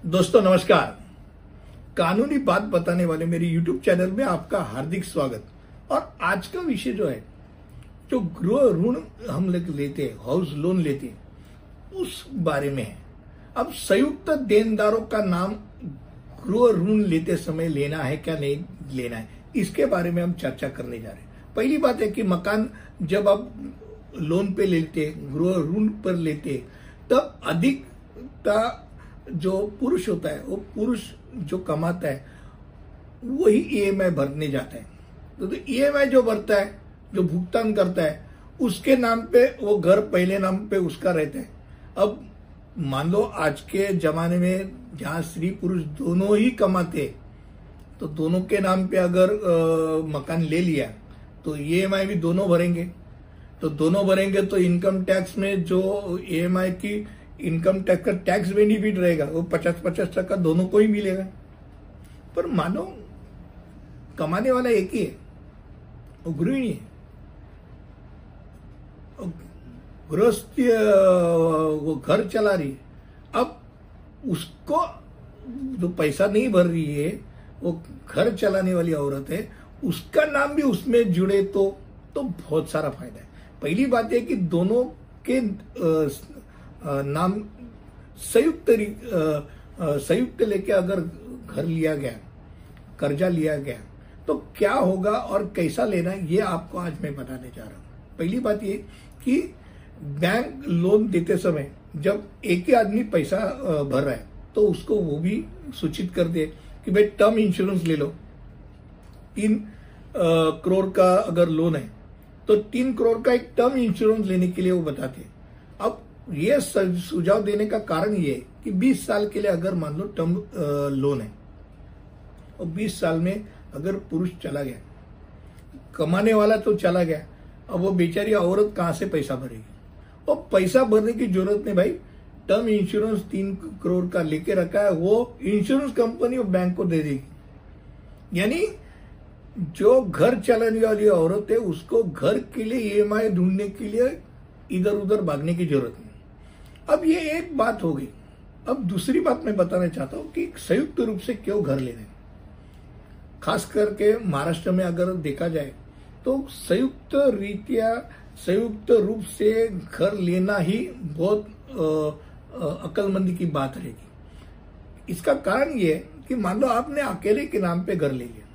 दोस्तों, नमस्कार। कानूनी बात बताने वाले मेरे YouTube चैनल में आपका हार्दिक स्वागत। और आज का विषय जो है, जो गृह ऋण हम लोग लेते हैं हाउस लोन लेते हैं, उस बारे में है। अब संयुक्त देनदारों का नाम गृह ऋण लेते समय लेना है क्या नहीं लेना है, इसके बारे में हम चर्चा करने जा रहे हैं। पहली बात है कि मकान जब आप लोन पे लेते गृह ऋण पर लेते तब अधिकता जो पुरुष होता है वो पुरुष जो कमाता है वही आई भरने जाता है। तो ई एम आई जो भरता है जो भुगतान करता है उसके नाम पे वो घर पहले नाम पे उसका रहता है। अब मान लो आज के जमाने में जहाँ स्त्री पुरुष दोनों ही कमाते तो दोनों के नाम पे अगर आ, मकान ले लिया तो ई एम आई भी दोनों भरेंगे। तो दोनों भरेंगे तो इनकम टैक्स में जो ई एम आई की इनकम टैक्स का टैक्स बेनिफिट रहेगा, वो पचास पचास टका दोनों को ही मिलेगा। पर मानो, कमाने वाला एक ही है, वो गृहिणी है। गृहस्थी, वो घर चला रही है। अब उसको जो पैसा नहीं भर रही है, वो घर चलाने वाली औरत है, उसका नाम भी उसमें जुड़े तो तो बहुत सारा फ़ायदा है। पहली बात यह कि दोनों के नाम संयुक्त संयुक्त लेके अगर घर लिया गया, कर्जा लिया गया तो क्या होगा और कैसा लेना ये आपको आज मैं बताने जा रहा हूँ। पहली बात ये कि बैंक लोन देते समय जब एक ही आदमी पैसा भर रहा है तो उसको वो भी सूचित कर दे कि भाई टर्म इंश्योरेंस ले लो। तीन करोड़ का अगर लोन है तो तीन करोड़ का एक टर्म इंश्योरेंस लेने के लिए वो बताते ये सुझाव देने का कारण ये कि 20 साल के लिए अगर मान लो टर्म लोन है, और 20 साल में अगर पुरुष चला गया, कमाने वाला तो चला गया, अब वो बेचारी औरत कहाँ से पैसा भरेगी? और पैसा भरने की ज़रूरत नहीं भाई, टर्म इंश्योरेंस तीन करोड़ का लेके रखा है, वो इंश्योरेंस कंपनी और बैंक को दे देगी। यानी जो घर चलाने वाली औरत है, उसको घर के लिए ईएमआई ढूँढने के लिए इधर उधर भागने की ज़रूरत नहीं। अब ये एक बात हो गई। अब दूसरी बात मैं बताना चाहता हूँ कि संयुक्त रूप से क्यों घर लेने खास करके महाराष्ट्र में अगर देखा जाए तो संयुक्त रीतिया संयुक्त रूप से घर लेना ही बहुत अकलमंदी की बात रहेगी। इसका कारण ये कि मान लो आपने अकेले के नाम पे घर ले लिया।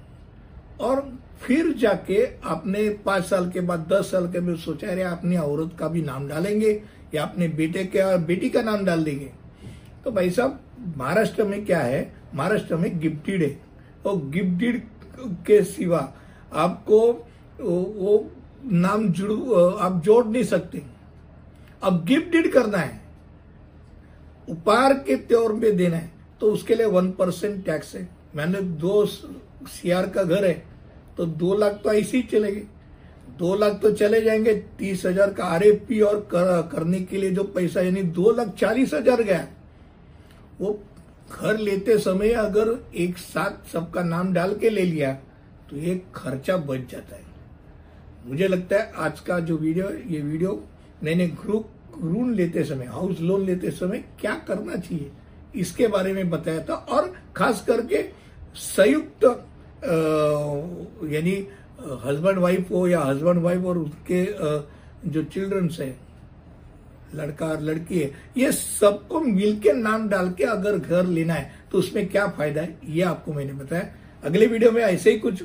और फिर जाके आपने पाँच साल के बाद, दस साल के बाद सोचा रहे अपनी औरत का भी नाम डालेंगे या अपने बेटे का बेटी का नाम डाल देंगे? तो भाई साहब, महाराष्ट्र में क्या है? महाराष्ट्र में गिफ्टेड है। और गिफ्टेड के सिवा आपको, वो नाम जुड़, आप जोड़ नहीं सकते। अब गिफ्टेड करना है। उपहार के तौर में देना है तो उसके लिए वन परसेंट टैक्स है। मैंने दो सीआर का घर है तो दो लाख तो ऐसे ही चलेंगे। दो लाख तो चले जाएँगे तीस हज़ार का आर और कर, करने के लिए जो पैसा यानी दो लाख चालीस हज़ार गया। वो घर लेते समय अगर एक साथ सबका नाम डाल के ले लिया तो ये खर्चा बच जाता है। मुझे लगता है आज का जो वीडियो ये वीडियो मैंने ग्रुप ऋण लेते समय हाउस लोन लेते समय क्या करना चाहिए इसके बारे में बताया था। और खास करके संयुक्त यानी हस्बैंड वाइफ हो या हस्बैंड वाइफ और उसके जो चिल्ड्रंस है, लड़का और लड़की है, ये सबको मिलके नाम डाल के अगर घर लेना है तो उसमें क्या फ़ायदा है? ये आपको मैंने बताया। अगले वीडियो में ऐसे ही कुछ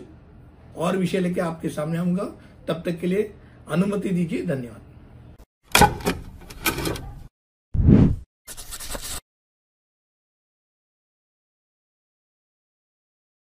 और विषय लेके आपके सामने आऊँगा। तब तक के लिए अनुमति दीजिए, धन्यवाद।